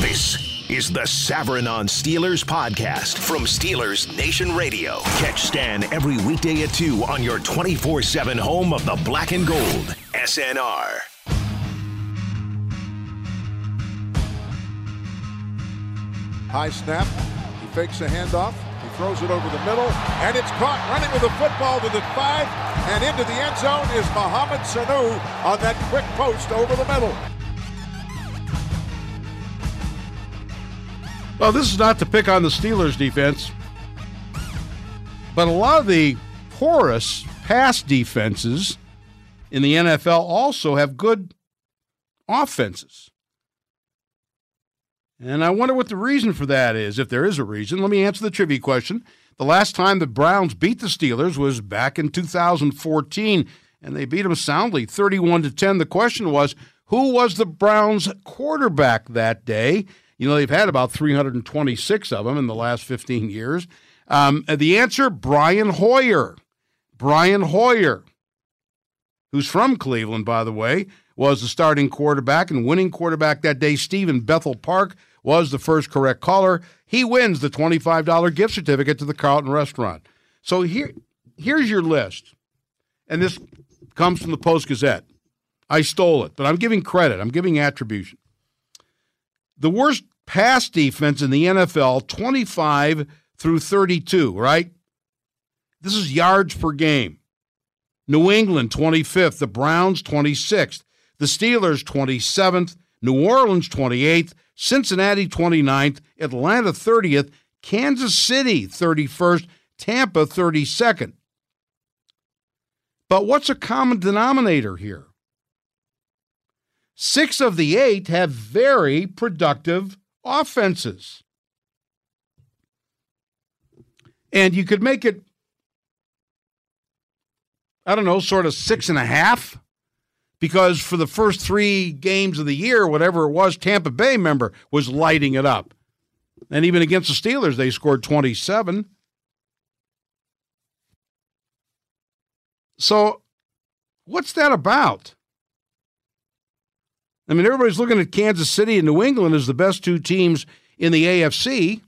This is the Savran on Steelers podcast from Steelers Nation Radio. Catch Stan every weekday at 2 on your 24 7 home of the black and gold, SNR. High snap. He fakes a handoff. He throws it over the middle, and it's caught running with the football to the five, and into the end zone is Mohamed Sanu on that quick post over the middle. Well, this is not to pick on the Steelers defense, but a lot of the porous pass defenses in the NFL also have good offenses. And I wonder what the reason for that is, if there is a reason. Let me answer the trivia question. The last time the Browns beat the Steelers was back in 2014, and they beat them soundly 31 to 10. The question was, who was the Browns quarterback that day? You know, they've had about 326 of them in the last 15 years. Um, the answer Brian Hoyer. Brian Hoyer, who's from Cleveland, by the way, was the starting quarterback and winning quarterback that day. Stephen Bethel Park was the first correct caller. He wins the $25 gift certificate to the Carlton restaurant. So here, here's your list. And this comes from the Post Gazette. I stole it, but I'm giving credit, I'm giving attribution. The worst pass defense in the NFL, 25 through 32, right? This is yards per game. New England, 25th. The Browns, 26th. The Steelers, 27th. New Orleans, 28th. Cincinnati 29th, Atlanta 30th, Kansas City 31st, Tampa 32nd. But what's a common denominator here? Six of the eight have very productive offenses. And you could make it, I don't know, sort of six and a half because for the first three games of the year, whatever it was, Tampa Bay member was lighting it up. And even against the Steelers, they scored 27. So, what's that about? I mean, everybody's looking at Kansas City and New England as the best two teams in the AFC.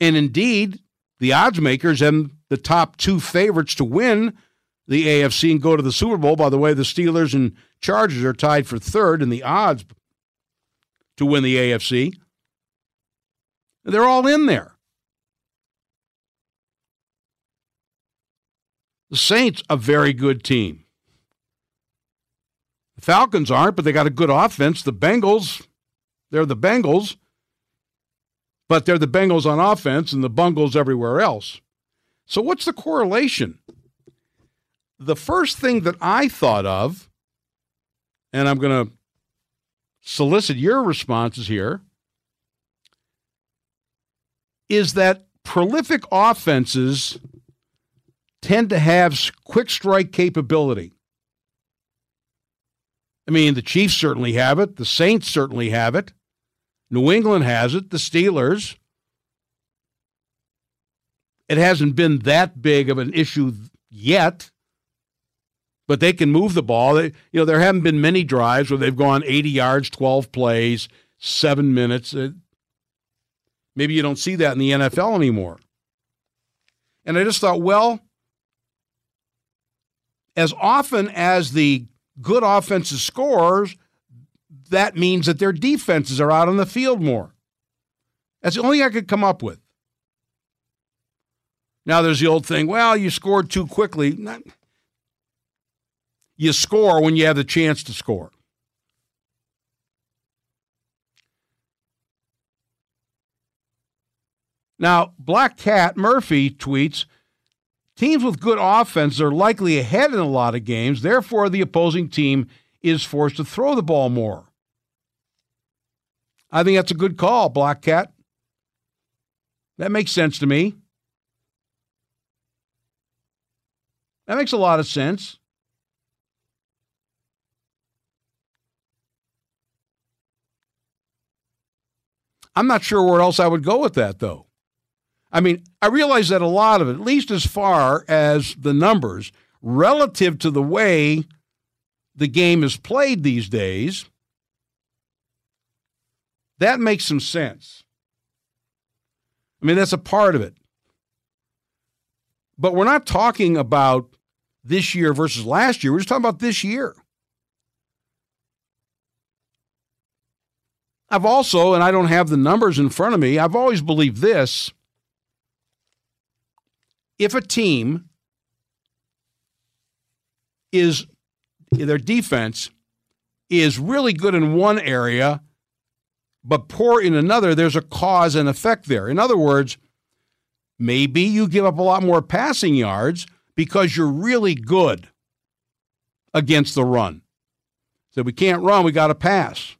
And indeed, the odds makers and the top two favorites to win the AFC and go to the Super Bowl. By the way, the Steelers and Chargers are tied for third in the odds to win the AFC. They're all in there. The Saints, a very good team. Falcons aren't, but they got a good offense. The Bengals, they're the Bengals, but they're the Bengals on offense and the Bungles everywhere else. So, what's the correlation? the first thing that I thought of, and I'm going to solicit your responses here, is that prolific offenses tend to have quick strike capability. I mean, the Chiefs certainly have it, the Saints certainly have it, New England has it, the Steelers. It hasn't been that big of an issue yet but they can move the ball. They, you know, there haven't been many drives where they've gone 80 yards, 12 plays, seven minutes. Uh, maybe you don't see that in the NFL anymore. And I just thought, well, as often as the good offenses scores, that means that their defenses are out on the field more. That's the only thing I could come up with. Now there's the old thing, well, you scored too quickly. You score when you have the chance to score. Now, Black Cat Murphy tweets Teams with good offense are likely ahead in a lot of games, therefore, the opposing team is forced to throw the ball more. I think that's a good call, Black Cat. That makes sense to me. That makes a lot of sense. I'm not sure where else I would go with that, though. I mean, I realize that a lot of it, at least as far as the numbers, relative to the way the game is played these days, That makes some sense. I mean, that's a part of it. But we're not talking about this year versus last year. We're just talking about this year. I've also, and I don't have the numbers in front of me, I've always believed this. If a team is, their defense is really good in one area, but poor in another, there's a cause and effect there. In other words, maybe you give up a lot more passing yards because you're really good against the run. So we can't run, we got to pass.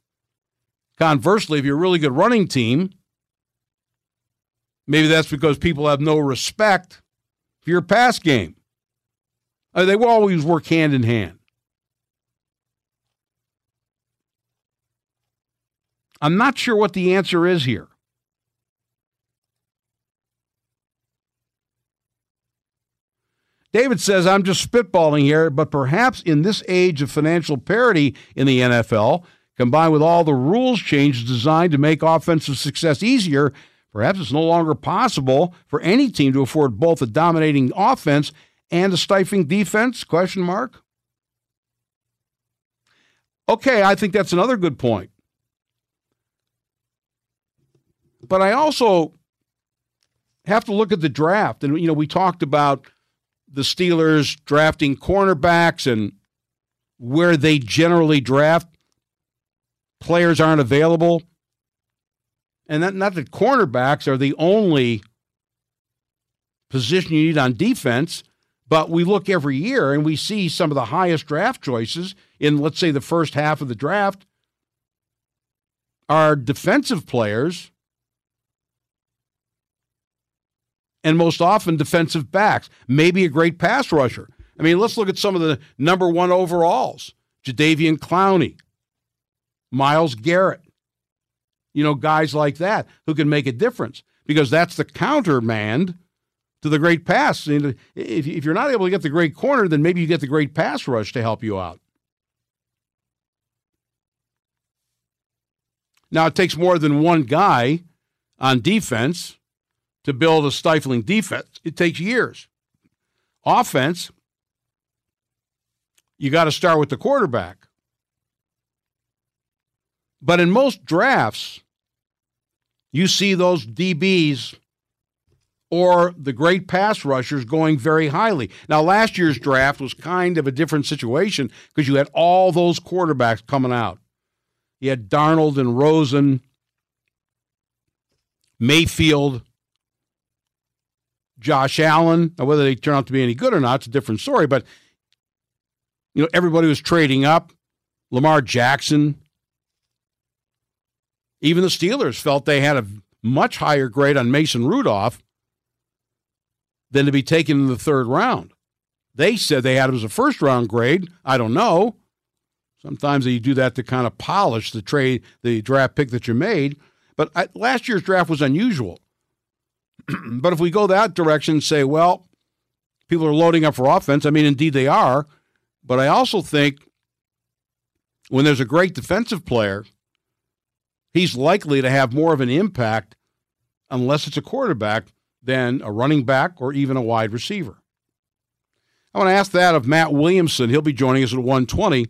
Conversely, if you're a really good running team, maybe that's because people have no respect for your pass game. Uh, they will always work hand in hand. I'm not sure what the answer is here. David says, I'm just spitballing here, but perhaps in this age of financial parity in the NFL, combined with all the rules changes designed to make offensive success easier, perhaps it's no longer possible for any team to afford both a dominating offense and a stifling defense? Question mark. Okay, I think that's another good point. But I also have to look at the draft. And, you know, we talked about the Steelers drafting cornerbacks and where they generally draft players aren't available. And that, not that cornerbacks are the only position you need on defense, but we look every year and we see some of the highest draft choices in, let's say, the first half of the draft are defensive players and most often defensive backs, maybe a great pass rusher. I mean, let's look at some of the number one overalls Jadeveon Clowney, Myles Garrett, you know, guys like that who can make a difference because that's the countermand to the great pass. If, if you're not able to get the great corner, then maybe you get the great pass rush to help you out. Now, it takes more than one guy on defense to build a stifling defense. It takes years. Offense, you got to start with the quarterback. But in most drafts, you see those DBs or the great pass rushers going very highly. Now, last year's draft was kind of a different situation because you had all those quarterbacks coming out. You had Darnold and Rosen, Mayfield, Josh Allen. Now, whether they turn out to be any good or not, it's a different story. But you know, everybody was trading up. Lamar Jackson, even the Steelers felt they had a much higher grade on Mason Rudolph than to be taken in the third round. They said they had him as a first round grade. I don't know. Sometimes you do that to kind of polish the trade, the draft pick that you made. But I, last year's draft was unusual. but if we go that direction and say, well, people are loading up for offense, I mean, indeed they are. But I also think when there's a great defensive player, he's likely to have more of an impact unless it's a quarterback than a running back or even a wide receiver. I want to ask that of Matt Williamson. He'll be joining us at 120.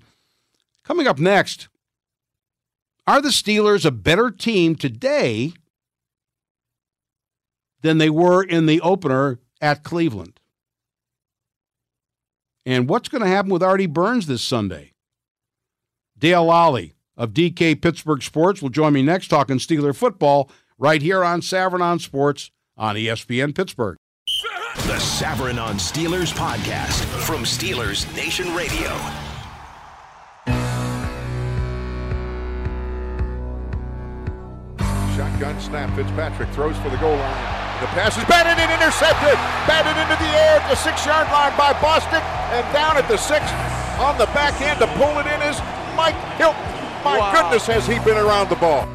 Coming up next, are the Steelers a better team today than they were in the opener at Cleveland? And what's going to happen with Artie Burns this Sunday? Dale Lolley of DK Pittsburgh Sports will join me next talking Steeler football right here on Savran on Sports on ESPN Pittsburgh. The Savran on Steelers podcast from Steelers Nation Radio. Shotgun snap. Fitzpatrick throws for the goal line. The pass is batted and intercepted. Batted into the air at the six yard line by Bostic. And down at the six on the back end to pull it in is Mike Hilton. My wow. goodness, has he been around the ball.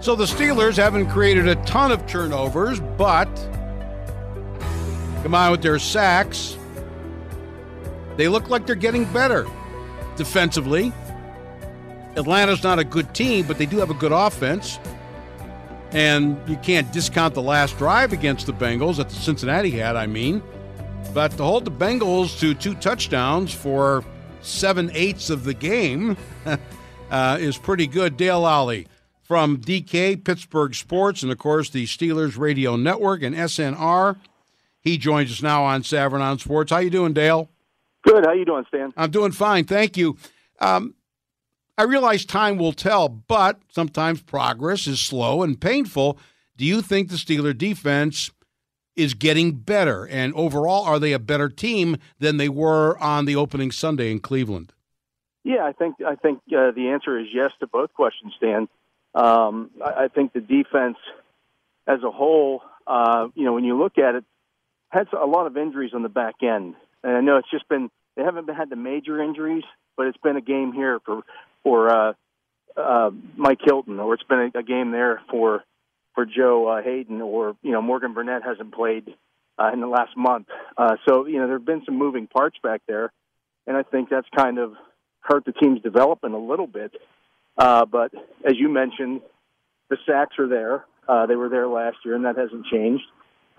So the Steelers haven't created a ton of turnovers, but combined with their sacks, they look like they're getting better defensively. Atlanta's not a good team, but they do have a good offense. And you can't discount the last drive against the Bengals that the Cincinnati had, I mean. But to hold the Bengals to two touchdowns for seven eighths of the game uh, is pretty good. Dale Lolley from DK, Pittsburgh Sports, and of course the Steelers Radio Network and SNR. He joins us now on Savran on Sports. How you doing, Dale? Good. How you doing, Stan? I'm doing fine, thank you. Um, I realize time will tell, but sometimes progress is slow and painful. Do you think the Steeler defense is getting better? And overall, are they a better team than they were on the opening Sunday in Cleveland? Yeah, I think I think uh, the answer is yes to both questions, Dan. Um, I, I, think the defense as a whole, uh, you know, when you look at it, had a lot of injuries on the back end, and I know it's just been they haven't had the major injuries, but it's been a game here for for uh, uh, Mike Hilton, or it's been a, a game there for for Joe uh, Haden, or you know Morgan Burnett hasn't played uh, in the last month. Uh, so you know there have been some moving parts back there, and I think that's kind of hurt the team's development a little bit. Uh, but as you mentioned, the sacks are there. Uh, they were there last year, and that hasn't changed.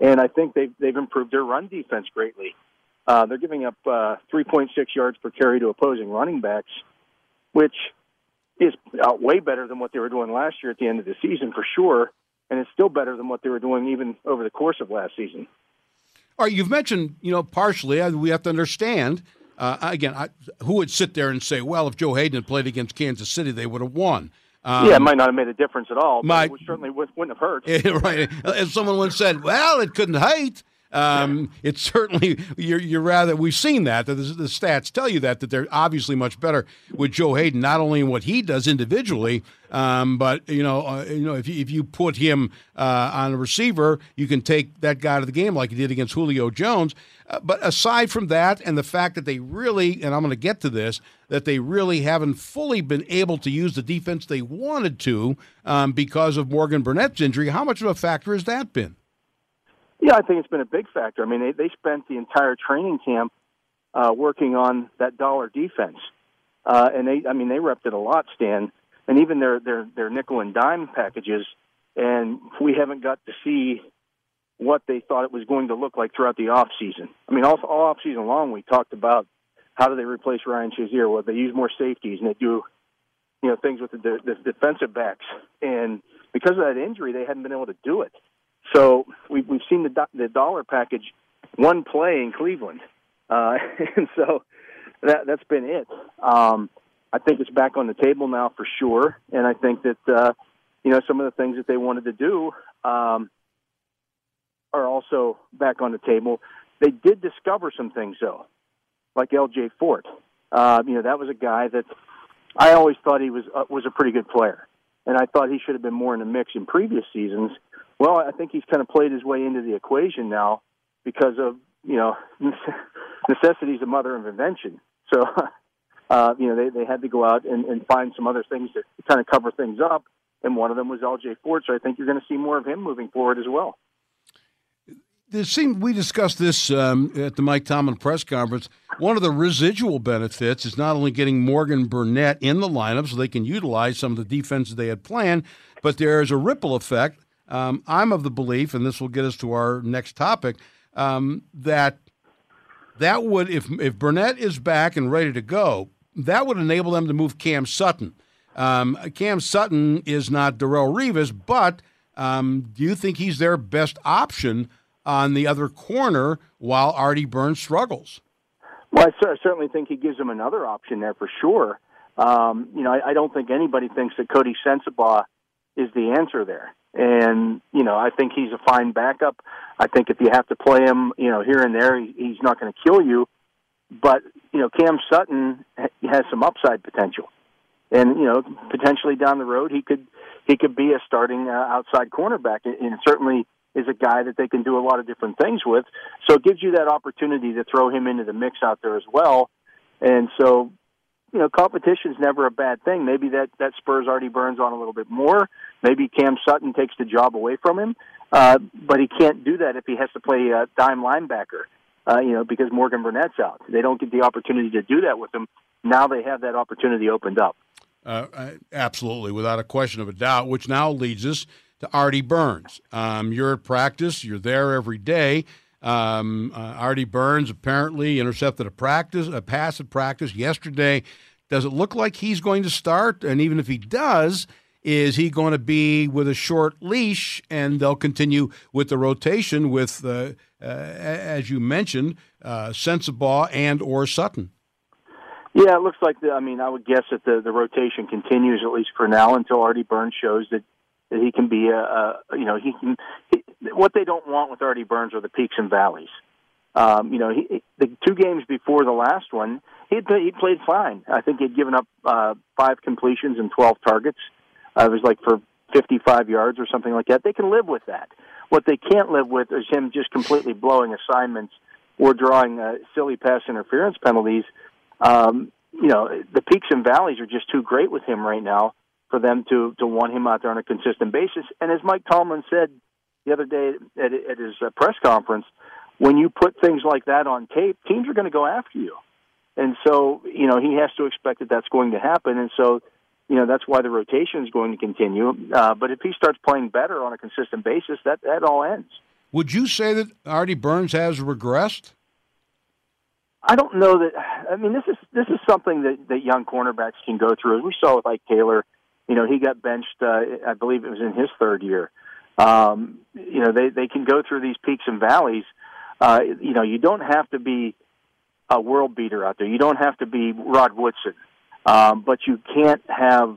And I think they've they've improved their run defense greatly. Uh, they're giving up uh, 3.6 yards per carry to opposing running backs, which is uh, way better than what they were doing last year at the end of the season for sure, and it's still better than what they were doing even over the course of last season. All right, you've mentioned, you know, partially uh, we have to understand. Uh, again, I, who would sit there and say, "Well, if Joe Haden had played against Kansas City, they would have won." Um, yeah, it might not have made a difference at all, but my, it certainly wouldn't have hurt. right. As someone once said, "Well, it couldn't hate." Um, it's certainly you're, you're, rather we've seen that the, the, stats tell you that that they're obviously much better with Joe Haden, not only in what he does individually, um, but you know uh, you know if you, if you put him uh, on a receiver, you can take that guy to the game like he did against Julio Jones. Uh, but aside from that, and the fact that they really, and I'm going to get to this, that they really haven't fully been able to use the defense they wanted to um, because of Morgan Burnett's injury, how much of a factor has that been? Yeah, I think it's been a big factor. I mean, they, they spent the entire training camp uh, working on that dollar defense, uh, and they, I mean, they repped it a lot, Stan, and even their their their nickel and dime packages. And we haven't got to see what they thought it was going to look like throughout the off season. I mean, all, all off season long, we talked about how do they replace Ryan Shazier? Well, they use more safeties and they do, you know, things with the, the defensive backs. And because of that injury, they hadn't been able to do it. So we, we've seen the the dollar package one play in Cleveland, uh, and so that that's been it. Um, I think it's back on the table now for sure, and I think that uh, you know some of the things that they wanted to do um, are also back on the table. They did discover some things though, like L.J. Fort. Uh, you know that was a guy that I always thought he was uh, was a pretty good player, and I thought he should have been more in the mix in previous seasons. Well, I think he's kind of played his way into the equation now because of you know necessity is the mother of invention. So, uh, you know, they they had to go out and, and find some other things to kind of cover things up, and one of them was L.J. Fort. So I think you're going to see more of him moving forward as well. There seemed we discussed this um, at the Mike Tomlin press conference. One of the residual benefits is not only getting Morgan Burnett in the lineup so they can utilize some of the defenses they had planned, but there is a ripple effect um, I'm of the belief, and this will get us to our next topic, um, that that would, if if Burnett is back and ready to go, that would enable them to move Cam Sutton. Um, Cam Sutton is not Darrelle Revis, but um, do you think he's their best option on the other corner while Artie Burns struggles? Well, I certainly think he gives them another option there for sure. Um, you know, I, I, don't think anybody thinks that Coty Sensabaugh is the answer there. And you know, I think he's a fine backup. I think if you have to play him, you know, here and there, he's not going to kill you. But you know, Cam Sutton has some upside potential, and you know, potentially down the road, he could he could be a starting uh, outside cornerback, and certainly is a guy that they can do a lot of different things with. So it gives you that opportunity to throw him into the mix out there as well. And so you know, competition's never a bad thing. Maybe that that spurs Artie Burns on a little bit more. Maybe Cam Sutton takes the job away from him, uh, but he can't do that if he has to play a dime linebacker. Uh, you know, because Morgan Burnett's out. They don't get the opportunity to do that with him. Now they have that opportunity opened up. Uh, uh, absolutely, without a question of a doubt. Which now leads us to Artie Burns. Um, you're at practice. You're there every day. Um, uh, Artie Burns apparently intercepted a practice, a pass at practice yesterday. Does it look like he's going to start? And even if he does, is he going to be with a short leash and they'll continue with the rotation with, uh, uh, as you mentioned, uh, Sensabaugh and or Sutton? Yeah, it looks like the. I mean, I would guess that the the rotation continues at least for now until Artie Burns shows that that he can be a, a you know he can. He, what they don't want with Artie Burns are the peaks and valleys. Um, you know, he, the two games before the last one, he he played fine. I think he'd given up uh, five completions and twelve targets. Uh, it was like for 55 yards or something like that. They can live with that. What they can't live with is him just completely blowing assignments or drawing uh, silly pass interference penalties. Um, you know, the peaks and valleys are just too great with him right now for them to to want him out there on a consistent basis. And as Mike Tomlin said the other day at, at his uh, press conference, when you put things like that on tape, teams are going to go after you. And so, you know, he has to expect that that's going to happen. And so, you know, that's why the rotation is going to continue. Uh, but if he starts playing better on a consistent basis, that, that all ends. Would you say that Artie Burns has regressed? I don't know that. I mean, this is this is something that that young cornerbacks can go through. As we saw with Ike Taylor, you know, he got benched. Uh, I believe it was in his third year. Um, you know, they they can go through these peaks and valleys. Uh, you know, you don't have to be a world beater out there. You don't have to be Rod Woodson, um, but you can't have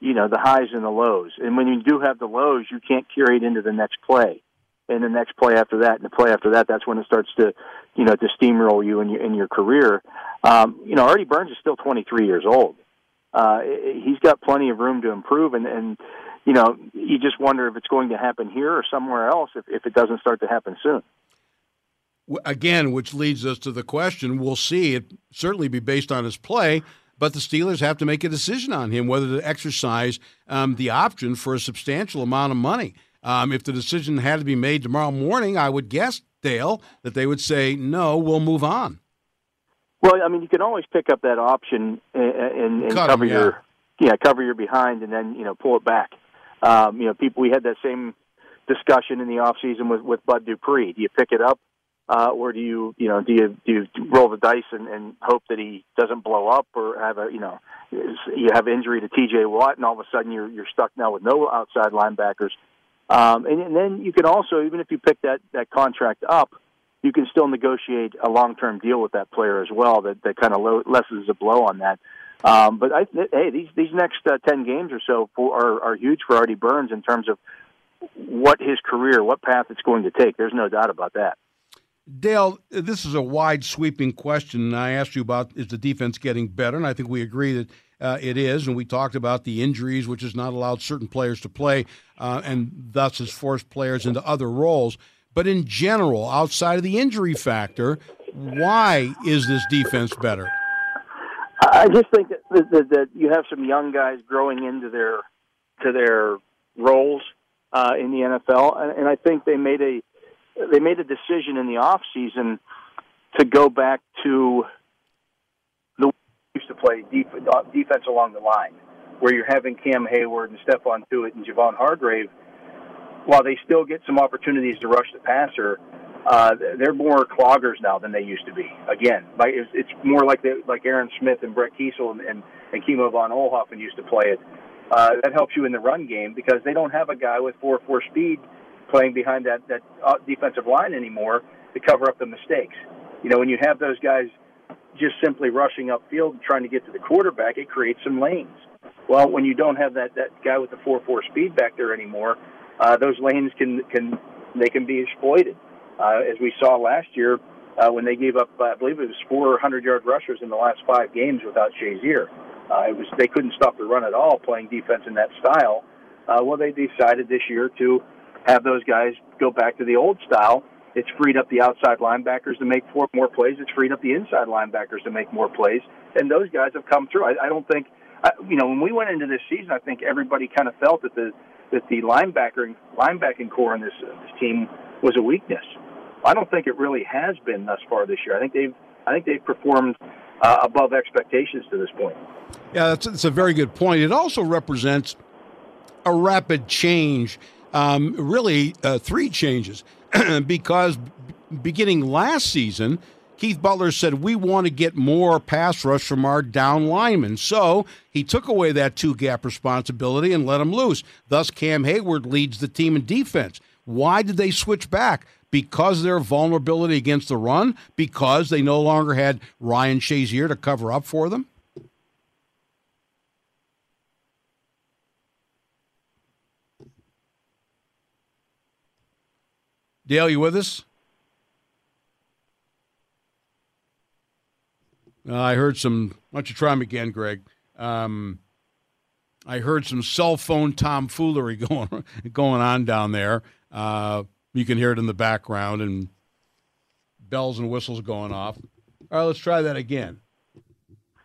you know the highs and the lows. And when you do have the lows, you can't carry it into the next play and the next play after that, and the play after that, that's when it starts to, you know, to steamroll you in your in your career. Um, you know, Artie Burns is still 23 years old. Uh, he's got plenty of room to improve, and and you know, you just wonder if it's going to happen here or somewhere else if if it doesn't start to happen soon. Again, which leads us to the question: We'll see. It certainly be based on his play but the Steelers have to make a decision on him whether to exercise um, the option for a substantial amount of money. Um, if the decision had to be made tomorrow morning, I would guess, Dale, that they would say, no, we'll move on. Well, I mean, you can always pick up that option and, and, cover him, yeah. your yeah cover your behind and then you know pull it back. Um, you know, people we had that same discussion in the off season with with Bud Dupree. Do you pick it up, uh, or do you you know do you do you roll the dice and, and hope that he doesn't blow up or have a you know you have injury to T.J. Watt and all of a sudden you're you're stuck now with no outside linebackers. Um, and, and then you can also, even if you pick that, that contract up, you can still negotiate a long term deal with that player as well that, that kind of lessens the blow on that. Um, but I, hey, these these next uh, ten games or so for, are are huge for Artie Burns in terms of what his career, what path it's going to take. There's no doubt about that. Dale, this is a wide sweeping question. I asked you about is the defense getting better, and I think we agree that uh, it is. And we talked about the injuries, which has not allowed certain players to play, uh, and thus has forced players into other roles. But in general, outside of the injury factor, why is this defense better? I just think that, that, that you have some young guys growing into their to their roles uh, in the NFL, and, and I think they made a they made a decision in the off season to go back to the used to play uh, defense along the line, where you're having Cam Heyward and Stephon Tuitt and Javon Hargrave, while they still get some opportunities to rush the passer, uh, they're more cloggers now than they used to be. Again, it's, it's more like the, like Aaron Smith and Brett Keisel and, and, and Kimo von Oelhoffen used to play it. Uh, that helps you in the run game because they don't have a guy with four four speed playing behind that that uh, defensive line anymore to cover up the mistakes. You know, when you have those guys just simply rushing upfield and trying to get to the quarterback, it creates some lanes. Well, when you don't have that that guy with the four four speed back there anymore, uh, those lanes can can they can be exploited, uh, as we saw last year uh, when they gave up. Uh, I believe it was 400 yard rushers in the last five games without Shazier. Uh, it was they couldn't stop the run at all playing defense in that style. Uh, well, they decided this year to have those guys go back to the old style it's freed up the outside linebackers to make four more plays. It's freed up the inside linebackers to make more plays, and those guys have come through. I, I don't think, I, you know, when we went into this season, I think everybody kind of felt that the that the linebacker linebacking core in this this team was a weakness. I don't think it really has been thus far this year. I think they've I think they've performed uh, above expectations to this point. Yeah, that's, that's a very good point. It also represents a rapid change, um, really uh, three changes, because beginning last season, Keith Butler said, We want to get more pass rush from our down linemen. So he took away that two gap responsibility and let them loose. Thus, Cam Heyward leads the team in defense. Why did they switch back? Because their vulnerability against the run? Because they no longer had Ryan Shazier to cover up for them? Dale, you with us? Uh, I heard some. Why don't you try them again, Greg? Um, I heard some cell phone tomfoolery going going on down there. Uh, you can hear it in the background and bells and whistles going off. All right, let's try that again.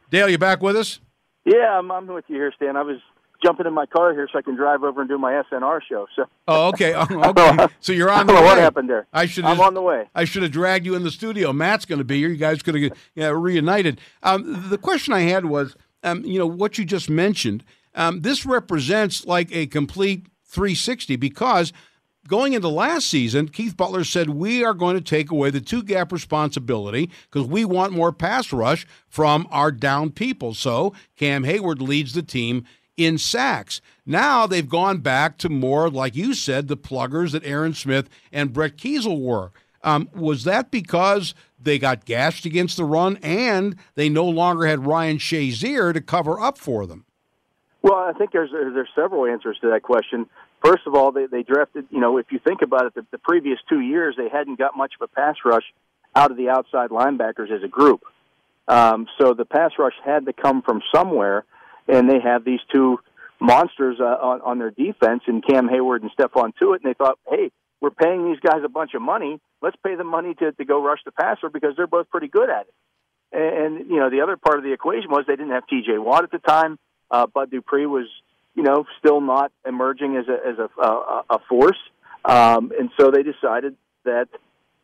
Dale, you back with us? Yeah, I'm, I'm with you here, Stan. I was jumping in my car here so I can drive over and do my SNR show. So. Oh, okay. Oh, okay. So you're on the way. What happened there? I should. I'm on the way. I should have dragged you in the studio. Matt's going to be here. You guys could have yeah, reunited. Um, the question I had was, um, you know, what you just mentioned. Um, this represents like a complete 360 because going into last season, Keith Butler said, We are going to take away the two gap responsibility because we want more pass rush from our down people. So Cam Heyward leads the team in sacks. Now they've gone back to more, like you said, the pluggers that Aaron Smith and Brett Keisel were. Um, was that because they got gashed against the run and they no longer had Ryan Shazier to cover up for them? Well, I think there's there's several answers to that question. First of all, they, they drafted, you know, if you think about it, the, the previous two years, they hadn't got much of a pass rush out of the outside linebackers as a group. Um, so the pass rush had to come from somewhere and they have these two monsters uh, on, on their defense in Cam Heyward and Stephon Tuitt, and they thought, hey, we're paying these guys a bunch of money. Let's pay them money to, to go rush the passer because they're both pretty good at it. And, and you know, the other part of the equation was they didn't have T.J. Watt at the time. Uh, Bud Dupree was, you know, still not emerging as a as a, a, a force, um, and so they decided that,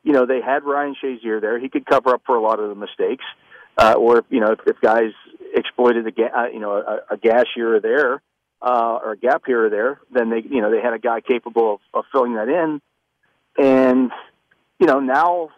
you know, they had Ryan Shazier there. He could cover up for a lot of the mistakes uh, or you know if, if guys exploited a ga- uh, you know a, a gash here or there uh, or a gap here or there, then they you know they had a guy capable of, of filling that in, and you know now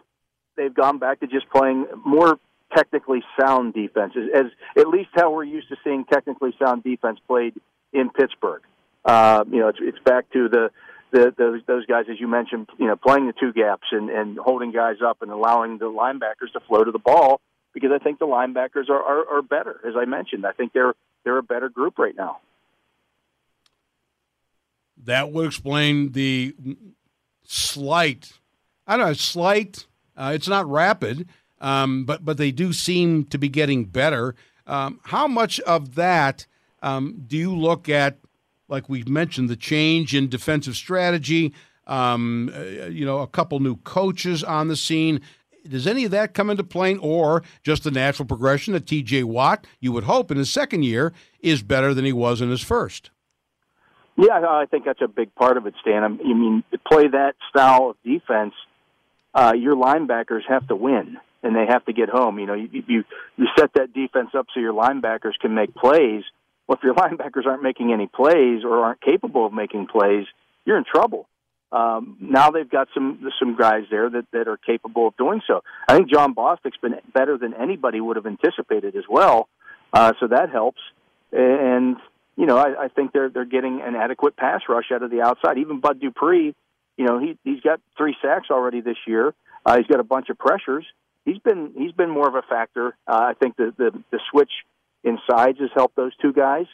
they've gone back to just playing more technically sound defense, as, as at least how we're used to seeing technically sound defense played in Pittsburgh. Uh, you know, it's, it's back to the, the those those guys as you mentioned, you know, playing the two gaps and and holding guys up and allowing the linebackers to flow to the ball because I think the linebackers are, are, are better. As I mentioned, I think they're they're a better group right now. That would explain the slight, I don't know, slight. Uh, it's not rapid, um, but but they do seem to be getting better. Um, how much of that um, do you look at? Like we've mentioned, the change in defensive strategy. Um, uh, you know, a couple new coaches on the scene does any of that come into play, or just the natural progression that T.J. Watt, you would hope, in his second year, is better than he was in his first? Yeah, I think that's a big part of it, Stan. I mean, to play that style of defense, uh, your linebackers have to win and they have to get home. You know, you, you you set that defense up so your linebackers can make plays. Well, if your linebackers aren't making any plays or aren't capable of making plays, you're in trouble. Um, now they've got some some guys there that, that are capable of doing so. I think Jon Bostic's been better than anybody would have anticipated as well, uh, so that helps. And you know, I, I think they're they're getting an adequate pass rush out of the outside. Even Bud Dupree, you know, he he's got three sacks already this year. Uh, he's got a bunch of pressures. He's been he's been more of a factor. Uh, I think the, the the switch in sides has helped those two guys.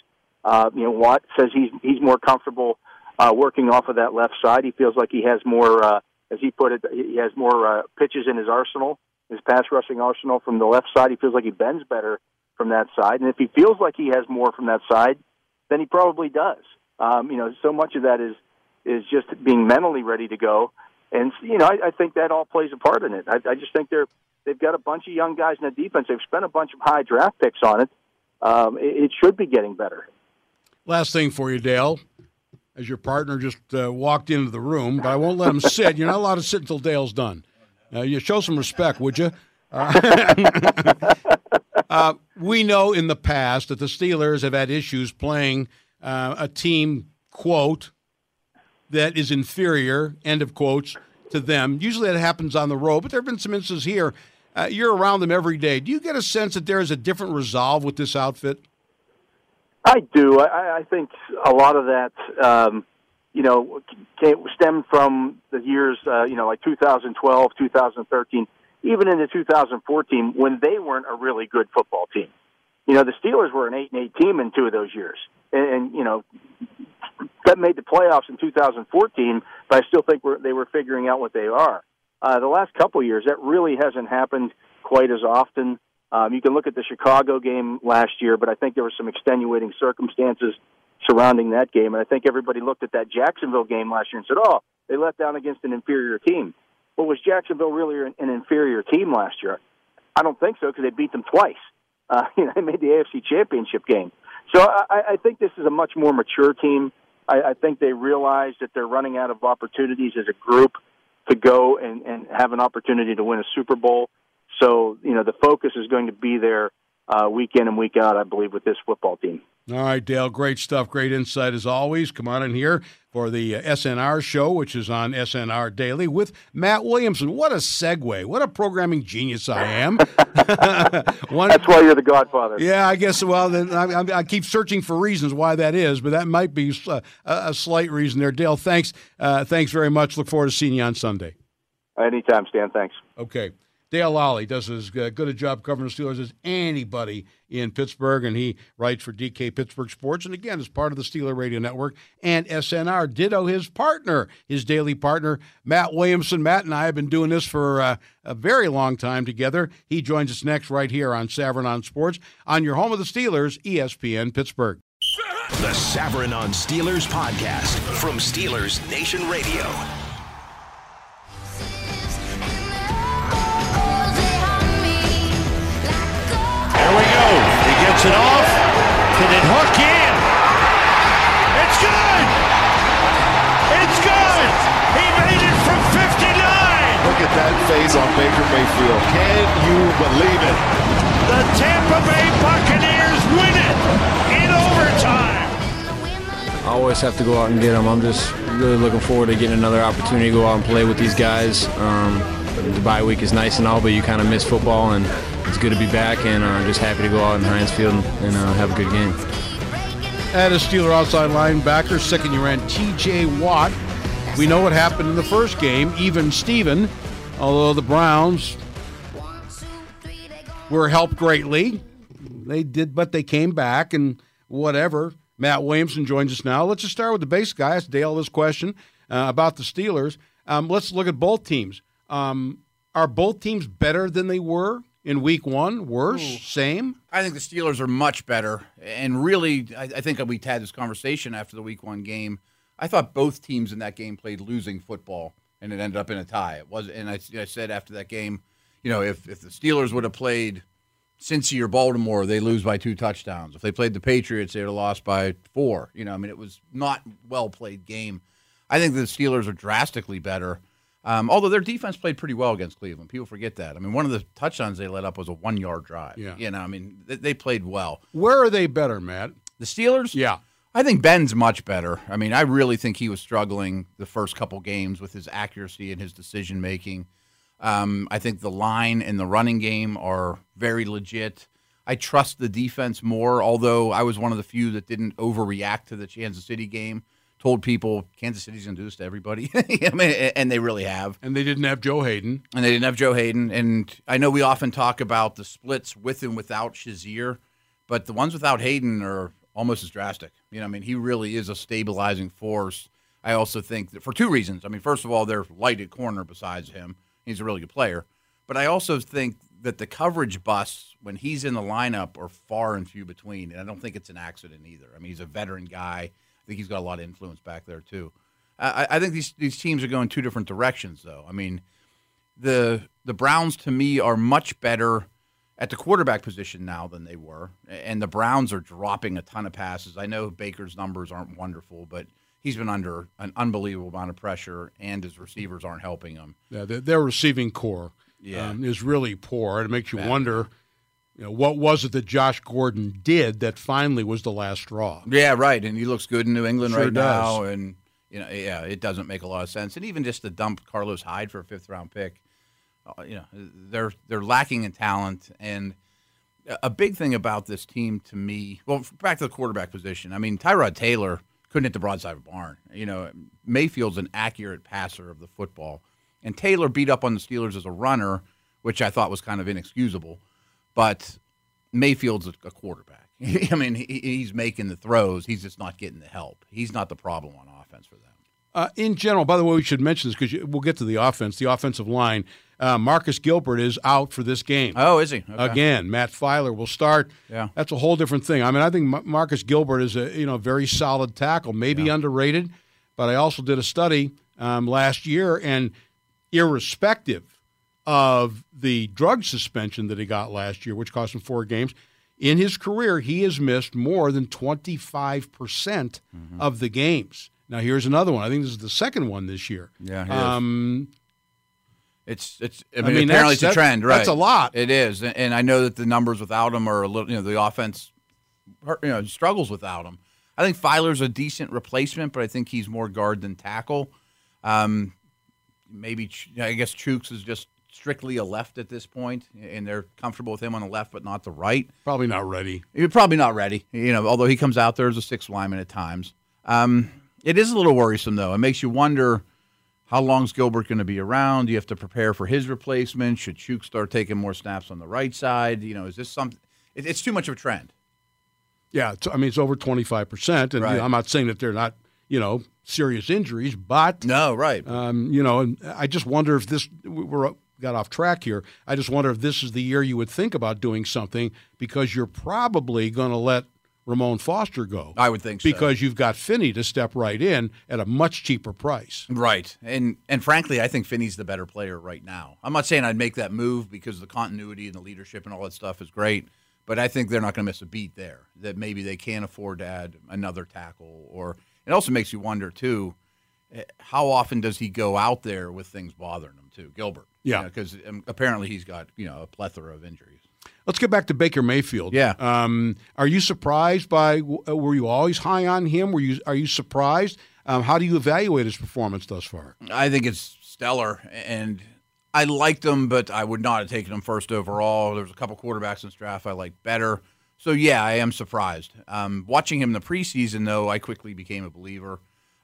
Uh, you know, Watt says he's he's more comfortable uh, working off of that left side. He feels like he has more, uh, as he put it, he has more uh, pitches in his arsenal, his pass rushing arsenal from the left side. He feels like he bends better from that side, and if he feels like he has more from that side, then he probably does. Um, you know, so much of that is is just being mentally ready to go, and you know, I, I think that all plays a part in it. I, I just think they're they've got a bunch of young guys in the defense. They've spent a bunch of high draft picks on it. Um, it, it should be getting better. Last thing for you, Dale as your partner just uh, walked into the room, but I won't let him sit. You're not allowed to sit until Dale's done. Uh, you show some respect, would you? Uh, uh, we know in the past that the Steelers have had issues playing uh, a team, quote, that is inferior, end of quotes, to them. Usually that happens on the road, but there have been some instances here. Uh, you're around them every day. Do you get a sense that there is a different resolve with this outfit? I do. I, I think a lot of that, um, you know, stemmed from the years, uh, you know, like 2012, 2013, even into 2014 when they weren't a really good football team. You know, the Steelers were an eight and eight team in two of those years, and, and you know, that made the playoffs in 2014. But I still think we're, they were figuring out what they are. Uh, the last couple of years, that really hasn't happened quite as often. Um, you can look at the Chicago game last year, but I think there were some extenuating circumstances surrounding that game. And I think everybody looked at that Jacksonville game last year and said, "Oh, they let down against an inferior team." Well, was Jacksonville really an inferior team last year? I don't think so because they beat them twice. Uh, you know, they made the AFC Championship game. So I, I think this is a much more mature team. I, I think they realize that they're running out of opportunities as a group to go and, and have an opportunity to win a Super Bowl. So, you know, the focus is going to be there uh, week in and week out, I believe, with this football team. All right, Dale, great stuff, great insight as always. Come on in here for the uh, SNR show, which is on SNR Daily with Matt Williamson. What a segue. What a programming genius I am. One, That's why you're the godfather. Yeah, I guess, well, then I, I, keep searching for reasons why that is, but that might be a, a slight reason there. Dale, thanks. Uh, thanks very much. Look forward to seeing you on Sunday. Anytime, Stan. Thanks. Okay. Dale Lolley does as good a job covering the Steelers as anybody in Pittsburgh, and he writes for DK Pittsburgh Sports, and again is part of the Steeler Radio Network and SNR. Ditto his partner, his daily partner, Matt Williamson. Matt and I have been doing this for uh, a very long time together. He joins us next right here on Savran on Sports on your home of the Steelers, ESPN Pittsburgh. The Savran on Steelers podcast from Steelers Nation Radio. It off. Can it hook in? It's good! It's good! He made it from 59! Look at that face on Baker Mayfield. Can you believe it? The Tampa Bay Buccaneers win it in overtime. I always have to go out and get them. I'm just really looking forward to getting another opportunity to go out and play with these guys. Um, the bye week is nice and all, but you kind of miss football and it's good to be back, and I'm uh, just happy to go out in Heinz Field and, and uh, have a good game. At a Steeler outside linebacker, second year ran T.J. Watt. We know what happened in the first game, even Steven, although the Browns were helped greatly. They did, but they came back and whatever. Matt Williamson joins us now. Let's just start with the base guy. Ask Dale this question uh, about the Steelers. Um, let's look at both teams. Um, are both teams better than they were in week one? Worse? Ooh. Same? I think the Steelers are much better. And really, I, I, think we had this conversation after the week one game. I thought both teams in that game played losing football, and it ended up in a tie. It was, and I, I said after that game, you know, if, if the Steelers would have played Cincy or Baltimore, they lose by two touchdowns. If they played the Patriots, they'd have lost by four. You know, I mean, it was not well played game. I think the Steelers are drastically better. Um, although their defense played pretty well against Cleveland, people forget that. I mean, one of the touchdowns they let up was a one-yard drive. Yeah, you know, I mean, they, they played well. Where are they better, Matt? The Steelers? Yeah. I think Ben's much better. I mean, I really think he was struggling the first couple games with his accuracy and his decision making. Um, I think the line and the running game are very legit. I trust the defense more, although I was one of the few that didn't overreact to the Kansas City game told people Kansas City's going to do this to everybody. I mean, and they really have. And they didn't have Joe Haden. And they didn't have Joe Haden. And I know we often talk about the splits with and without Shazier, but the ones without Haden are almost as drastic. You know, I mean, he really is a stabilizing force. I also think that for two reasons. I mean, first of all, they're light at corner besides him. He's a really good player. But I also think that the coverage busts when he's in the lineup are far and few between. And I don't think it's an accident either. I mean, he's a veteran guy. I think he's got a lot of influence back there too. I, I think these these teams are going two different directions, though. I mean, the the Browns to me are much better at the quarterback position now than they were, and the Browns are dropping a ton of passes. I know Baker's numbers aren't wonderful, but he's been under an unbelievable amount of pressure, and his receivers aren't helping him. Yeah, their, receiving core yeah. Um, is really poor. It makes you Bad. wonder You know, what was it that Josh Gordon did that finally was the last straw? Yeah, right. And he looks good in New England Sure right does. now. And you know, yeah, it doesn't make a lot of sense. And even just to dump Carlos Hyde for a fifth round pick, uh, you know, they're they're lacking in talent. And a big thing about this team to me, well, back to the quarterback position. I mean, Tyrod Taylor couldn't hit the broadside of a barn. You know, Mayfield's an accurate passer of the football, and Taylor beat up on the Steelers as a runner, which I thought was kind of inexcusable. But Mayfield's a, quarterback. I mean, he, he's making the throws. He's just not getting the help. He's not the problem on offense for them. Uh, in general, by the way, we should mention this because we'll get to the offense, the offensive line. Uh, Marcus Gilbert is out for this game. Oh, is he? Okay. Again, Matt Feiler will start. Yeah. That's a whole different thing. I mean, I think Mar- Marcus Gilbert is a you know very solid tackle, maybe underrated, but I also did a study um, last year, and irrespective of the drug suspension that he got last year, which cost him four games, in his career he has missed more than twenty five percent Mm-hmm. of the games. Now here's another one. I think this is the second one this year. Yeah. Um, It's it's. I mean, mean, apparently it's a trend, right? that's a lot. It is, and, and I know that the numbers without him are a little. You know, the offense, you know, struggles without him. I think Feiler's a decent replacement, but I think he's more guard than tackle. Um, maybe I guess Chuks is just strictly a left at this point, and they're comfortable with him on the left, but not the right. probably not ready. You're probably not ready, you know. Although he comes out there as a sixth lineman at times. Um, it is a little worrisome, though. It makes you wonder how long's Gilbert going to be around. Do you have to prepare for his replacement. Should Chuk start taking more snaps on the right side? You know, is this something? It, it's too much of a trend. Yeah, it's, I mean it's over twenty five percent, and you know, I'm not saying that they're not you know serious injuries, but No, right. um, you know, and I just wonder if this we're got off track here. I just wonder if this is the year you would think about doing something because you're probably going to let Ramon Foster go. I would think so. because you've got Finney to step right in at a much cheaper price. Right. And and frankly, I think Finney's the better player right now. I'm not saying I'd make that move because the continuity and the leadership and all that stuff is great, but I think they're not going to miss a beat there. That maybe they can't afford to add another tackle or it also makes you wonder too eh, how often does he go out there with things bothering him too, Gilbert? Yeah. because apparently he's got you know a plethora of injuries. Let's get back to Baker Mayfield. Yeah. Um, are you surprised by? uh, Were you always high on him? Were you? Are you surprised? Um, how do you evaluate his performance thus far? I think it's stellar, and I liked him, but I would not have taken him first overall. There's a couple quarterbacks in this draft I liked better. So yeah, I am surprised. Um, watching him in the preseason, though, I quickly became a believer.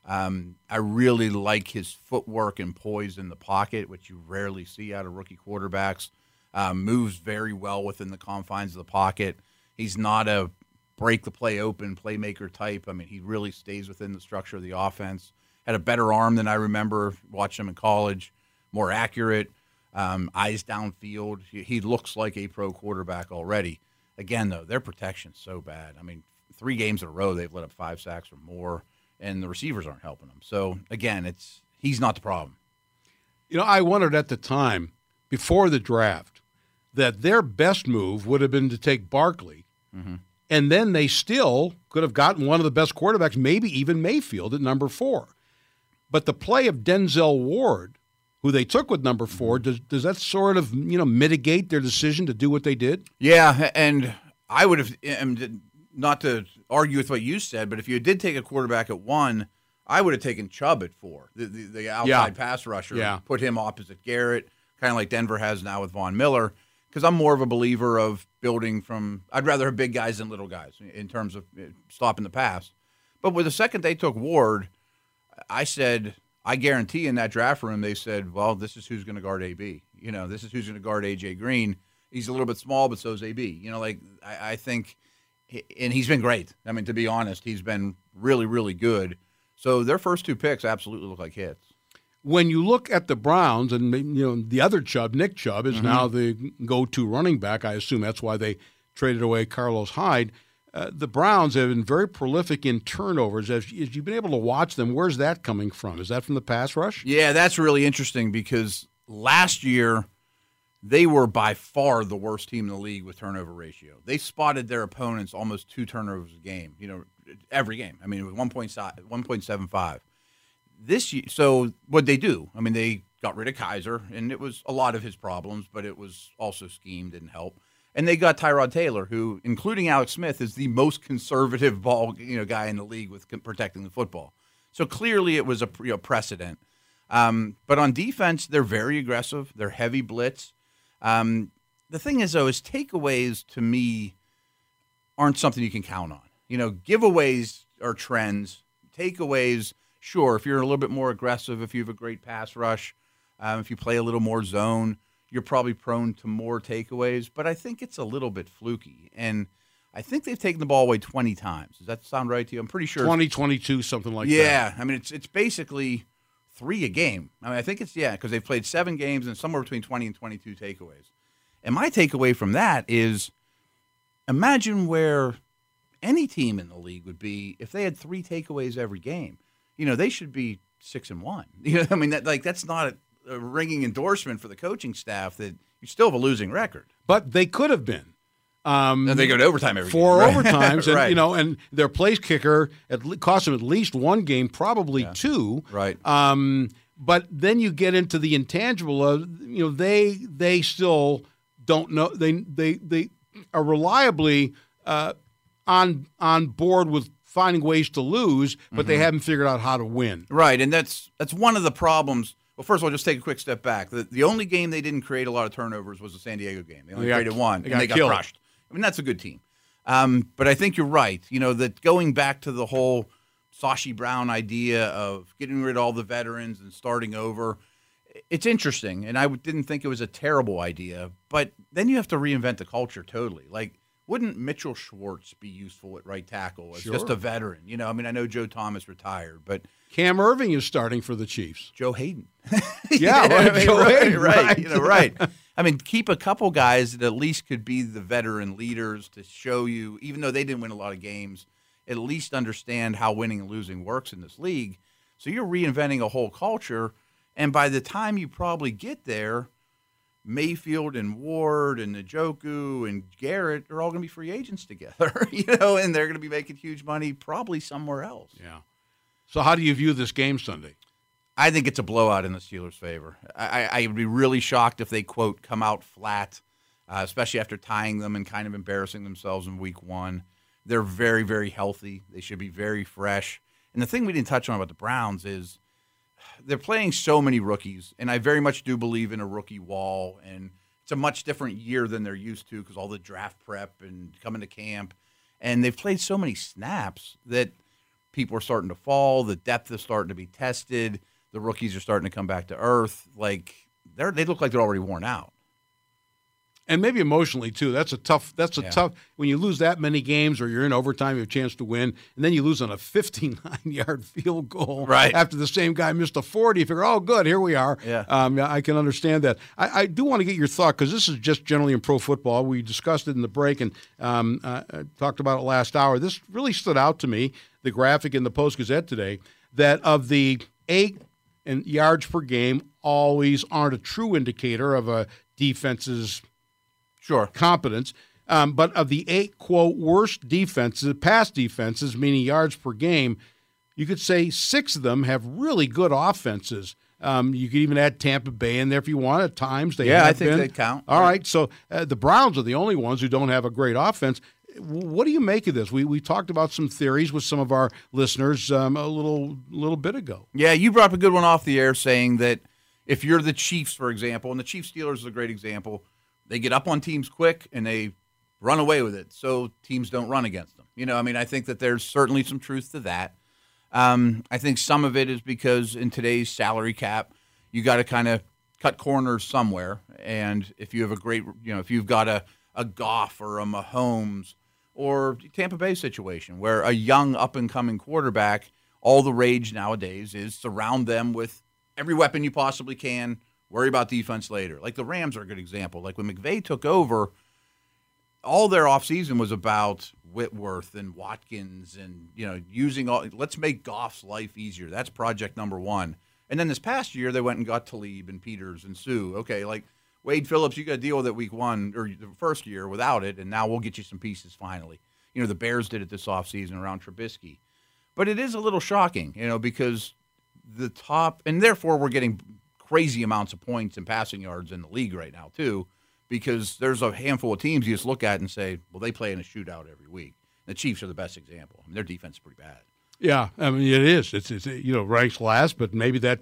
Um, I really like his footwork and poise in the pocket, which you rarely see out of rookie quarterbacks. Um, moves very well within the confines of the pocket. He's not a break the play open playmaker type. I mean, he really stays within the structure of the offense. Had a better arm than I remember watching him in college. More accurate, um, eyes downfield. He, he looks like a pro quarterback already. Again, though, their protection's so bad. I mean, three games in a row they've let up five sacks or more, and the receivers aren't helping them. So again, it's he's not the problem. You know, I wondered at the time before the draft that their best move would have been to take Barkley, mm-hmm. and then they still could have gotten one of the best quarterbacks, maybe even Mayfield at number four. But the play of Denzel Ward, who they took with number mm-hmm. 4 does does that sort of you know mitigate their decision to do what they did? Yeah, and I would have and not to argue with what you said, but if you did take a quarterback at one, I would have taken Chubb at four, the the, the outside Yeah. pass rusher. Yeah. put him opposite Garrett, kind of like Denver has now with Von Miller. Because I'm more of a believer of building from. I'd rather have big guys than little guys in terms of uh, stopping the pass. But with the second they took Ward, I said, I guarantee in that draft room, they said, well, this is who's going to guard AB. You know, this is who's going to guard AJ Green. He's a little bit small, but so is AB. You know, like, I, I think, and he's been great. I mean, to be honest, he's been really, really good. So their first two picks absolutely look like hits. when you look at the Browns and you know the other Chubb, Nick Chubb is now the go-to running back. I assume that's why they traded away Carlos Hyde. Uh, the Browns have been very prolific in turnovers. As, as you've been able to watch them, where's that coming from? Is that from the pass rush? Yeah, that's really interesting because last year they were by far the worst team in the league with turnover ratio. They spotted their opponents almost two turnovers a game, you know, every game. I mean, it was 1.75. This year, so what they do? I mean, they got rid of Kizer, and it was a lot of his problems, but it was also scheme didn't help. And they got Tyrod Taylor, who, including Alex Smith, is the most conservative ball you know guy in the league with protecting the football. So clearly, it was a you know, precedent. Um, but on defense, they're very aggressive. They're heavy blitz. Um, the thing is, though, is takeaways to me aren't something you can count on. You know, giveaways are trends. Takeaways, sure, if you're a little bit more aggressive, if you have a great pass rush, um, if you play a little more zone, you're probably prone to more takeaways. But I think it's a little bit fluky. And I think they've taken the ball away 20 times. Does that sound right to you? I'm pretty sure. 20, 22, something like yeah, that. Yeah. I mean, it's, it's basically three a game. I mean, I think it's, yeah, because they've played seven games and somewhere between 20 and 22 takeaways. And my takeaway from that is imagine where any team in the league would be if they had three takeaways every game. You know, they should be six and one. You know, I mean, that like that's not a, a ringing endorsement for the coaching staff that you still have a losing record. But they could have been. Um, and they go to overtime every four game, overtimes, and right. you know, and their place kicker at le- cost them at least one game, probably Yeah. two. Right. Um, but then you get into the intangible of you know they they still don't know they they they are reliably uh, on on board with finding ways to lose, but they Mhm. haven't figured out how to win. Right, and that's that's one of the problems. Well, first of all, just take a quick step back. The, the only game they didn't create a lot of turnovers was the San Diego game. They only They got- created one, they and got they got killed. crushed. I mean, that's a good team. Um, but I think you're right. You know that going back to the whole Sashi Brown idea of getting rid of all the veterans and starting over. It's interesting, and I didn't think it was a terrible idea. But then you have to reinvent the culture totally. Like, wouldn't Mitchell Schwartz be useful at right tackle as just a veteran? You know, I mean, I know Joe Thomas retired, but Cam Erving is starting for the Chiefs. Joe Haden. Yeah, right, I mean, Joe right, Haden, right, right. you know, right. I mean, keep a couple guys that at least could be the veteran leaders to show you, even though they didn't win a lot of games, at least understand how winning and losing works in this league. So you're reinventing a whole culture, and by the time you probably get there, Mayfield and Ward and Njoku and Garrett are all going to be free agents together, you know, and they're going to be making huge money probably somewhere else. Yeah. So how do you view this game Sunday? I think it's a blowout in the Steelers' favor. I, I, I would be really shocked if they quote come out flat, uh, especially after tying them and kind of embarrassing themselves in Week One. They're very, very healthy. They should be very fresh. And the thing we didn't touch on about the Browns is they're playing so many rookies, and I very much do believe in a rookie wall. And it's a much different year than they're used to because all the draft prep and coming to camp, and they've played so many snaps that people are starting to fall. The depth is starting to be tested. The rookies are starting to come back to earth. Like they're they look like they're already worn out. And maybe emotionally too. That's a tough. That's a Yeah. tough when you lose that many games, or you're in overtime, you have a chance to win, and then you lose on a 59-yard field goal. Right. after the same guy missed a 40, you figure, oh, good, here we are. Yeah. um, I can understand that. I, I do want to get your thought because this is just generally in pro football. We discussed it in the break and um, uh, uh, talked about it last hour. This really stood out to me. The graphic in the Post Gazette today that of the eight and yards per game always aren't a true indicator of a defense's Sure. competence. Um, but of the eight quote worst defenses, pass defenses, meaning yards per game, you could say six of them have really good offenses. Um, you could even add Tampa Bay in there if you want. At times, they Yeah, I think been. they count. All right, so uh, the Browns are the only ones who don't have a great offense. What do you make of this? We we talked about some theories with some of our listeners um, a little little bit ago. Yeah, you brought up a good one off the air saying that if you're the Chiefs, for example, and the Chiefs Steelers is a great example, they get up on teams quick and they run away with it, so teams don't run against them. You know, I mean, I think that there's certainly some truth to that. Um, I think some of it is because in today's salary cap, you got to kind of cut corners somewhere, and if you have a great, you know, if you've got a a Goff or a Mahomes or Tampa Bay situation where a young up and coming quarterback, all the rage nowadays is surround them with every weapon you possibly can. Worry about defense later. Like the Rams are a good example. Like when McVay took over, all their offseason was about Whitworth and Watkins and you know using all let's make Goff's life easier. That's project number one. And then this past year they went and got Talib and Peters and Suh. Okay, like Wade Phillips, you got to deal with it week one or the first year without it, and now we'll get you some pieces finally. You know the Bears did it this offseason around Trubisky, but it is a little shocking, you know, because the top and therefore we're getting crazy amounts of points and passing yards in the league right now too because there's a handful of teams you just look at and say, well, they play in a shootout every week. The Chiefs are the best example. I mean, their defense is pretty bad. Yeah, I mean it is. It's, it's you know ranks last, but maybe that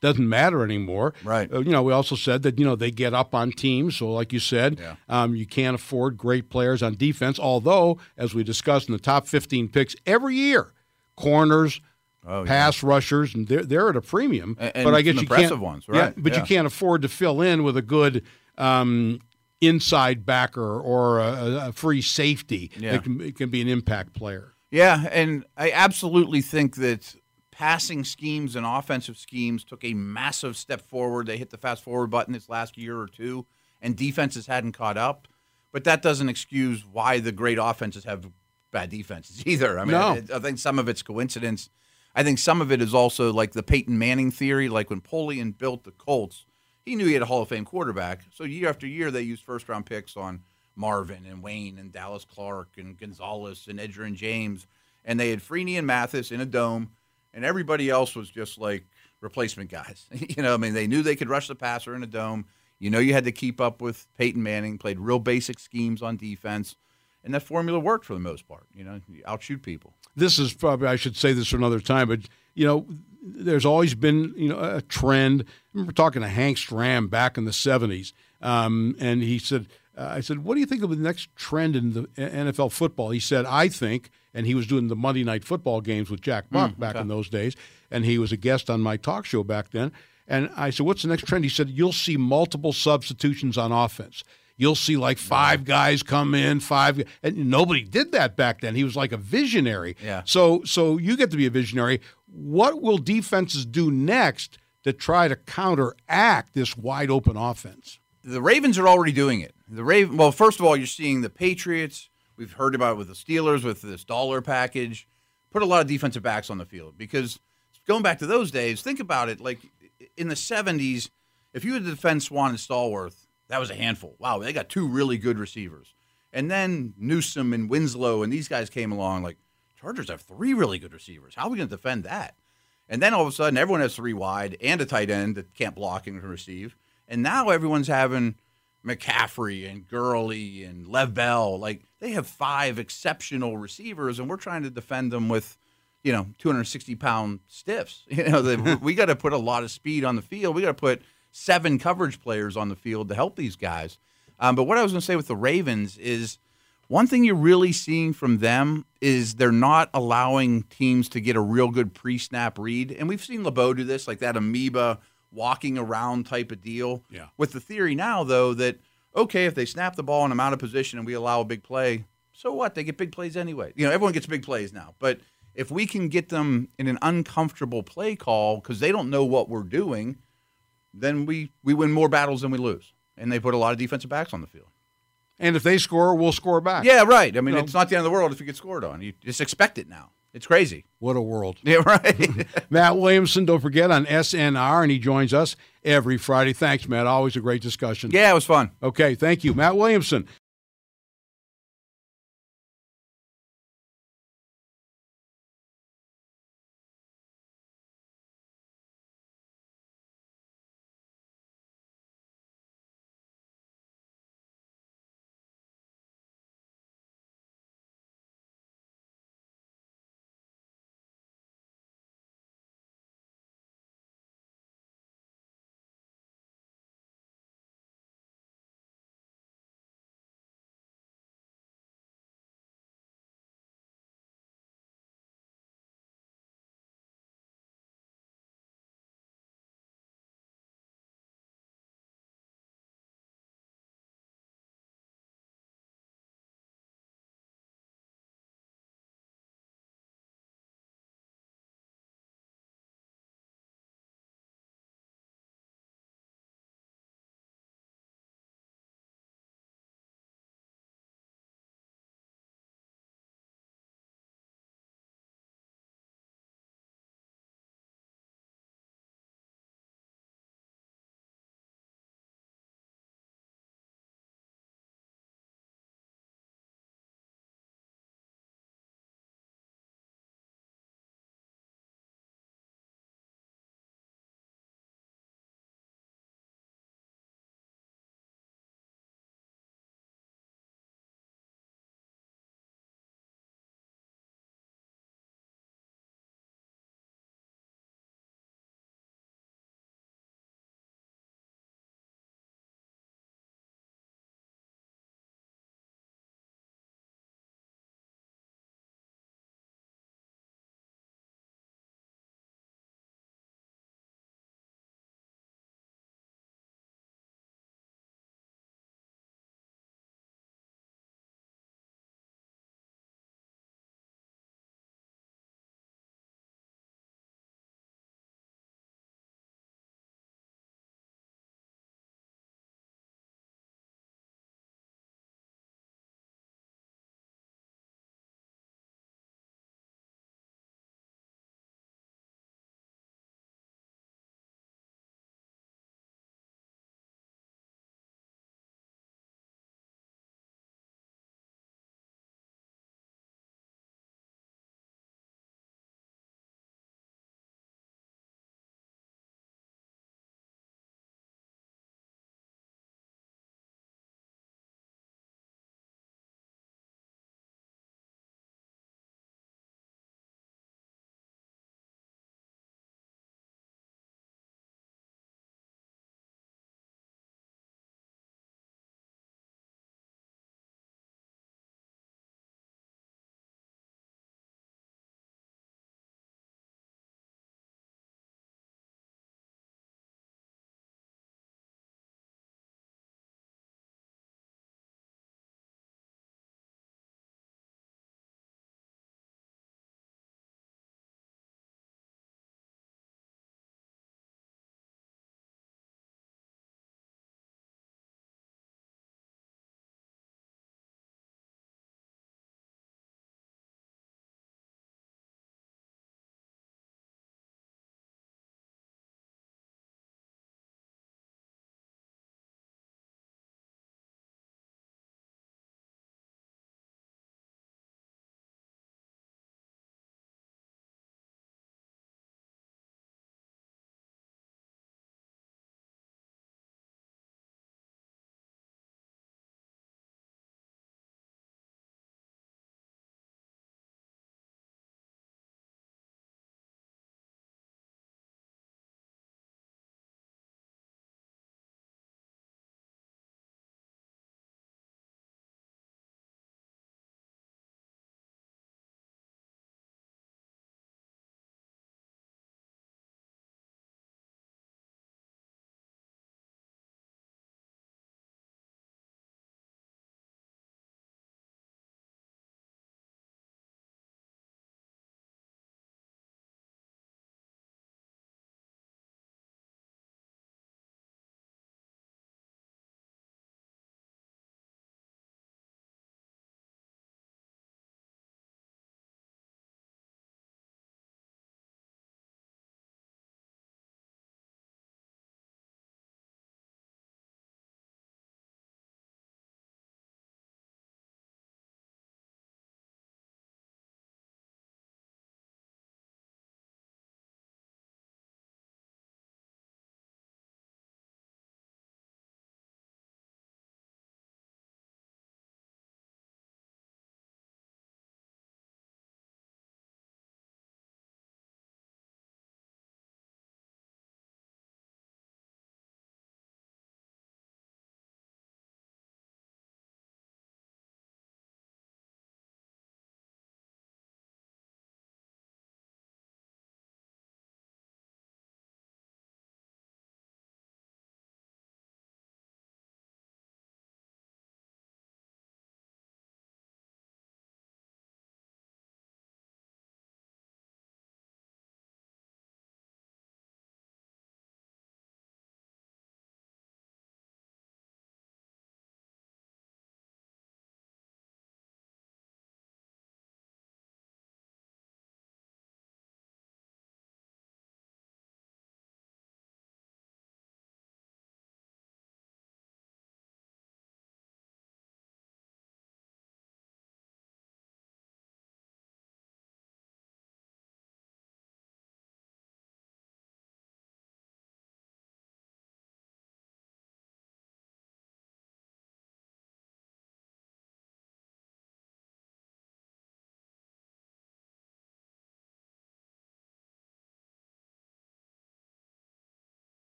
doesn't matter anymore. Right. Uh, you know, we also said that you know they get up on teams. So, like you said, Yeah. um, you can't afford great players on defense. Although, as we discussed in the top 15 picks every year, corners. Oh, yeah. Pass rushers and they're they're at a premium, And- and but I guess you can't. ones, Yeah, right, but you can't afford to fill in with a good um, inside backer or a, a free safety. Yeah. that can, it can be an impact player. Yeah, and I absolutely think that passing schemes and offensive schemes took a massive step forward. They hit the fast forward button this last year or two, and defenses hadn't caught up. But that doesn't excuse why the great offenses have bad defenses either. I mean, No. I, I think some of it's coincidence. I think some of it is also like the Peyton Manning theory. Like when Polian built the Colts, he knew he had a Hall of Fame quarterback. So year after year, they used first round picks on Marvin and Wayne and Dallas Clark and Gonzalez and Edgerrin James. And they had Freeney and Mathis in a dome, and everybody else was just like replacement guys. you know, I mean, they knew they could rush the passer in a dome. You know, you had to keep up with Peyton Manning, played real basic schemes on defense. And that formula worked for the most part. You know, you outshoot people. this is probably I should say this for another time, but you know, there's always been you know a trend. I remember talking to Hank Stram back in the '70s, um, and he said, uh, "I said, what do you think of the next trend in the NFL football?" He said, "I think," and he was doing the Monday Night Football games with Jack Buck back in those days, and he was a guest on my talk show back then. And I said, "What's the next trend?" He said, "You'll see multiple substitutions on offense." You'll see like five guys come in, five, and nobody did that back then. He was like a visionary. Yeah. So, so you get to be a visionary. What will defenses do next to try to counteract this wide open offense? the Ravens are already doing it. The Raven. Well, first of all, you're seeing the Patriots. We've heard about it with the Steelers with this dollar package. Put a lot of defensive backs on the field because going back to those days, think about it. Like in the '70s, if you had to defend Swan and Stallworth, that was a handful. Wow, they got two really good receivers. And then Newsome and Winslow and these guys came along. Like Chargers have three really good receivers. How are we going to defend that? And then all of a sudden, everyone has three wide and a tight end that can't block and can receive. And now everyone's having McCaffrey and Gurley and Lev Bell. Like they have five exceptional receivers, and we're trying to defend them with, you know, 260 pound stiffs. You know, we got to put a lot of speed on the field. We got to put seven coverage players on the field to help these guys. Um, but what I was going to say with the Ravens is one thing you're really seeing from them is they're not allowing teams to get a real good pre-snap read, and we've seen LeBeau do this, like that amoeba walking around type of deal. Yeah. With the theory now, though, that okay, if they snap the ball and I'm out of position and we allow a big play, so what? They get big plays anyway. You know, everyone gets big plays now, but if we can get them in an uncomfortable play call because they don't know what we're doing, then we we win more battles than we lose. And they put a lot of defensive backs on the field. And if they score, we'll score back. Yeah, right. I mean, No. it's not the end of the world if you get scored on. You just expect it now. It's crazy. What a world. Yeah, right. Matt Williamson, don't forget, on SNR, and he joins us every Friday. Thanks, Matt. Always a great discussion. yeah, it was fun. Okay, thank you. Matt Williamson,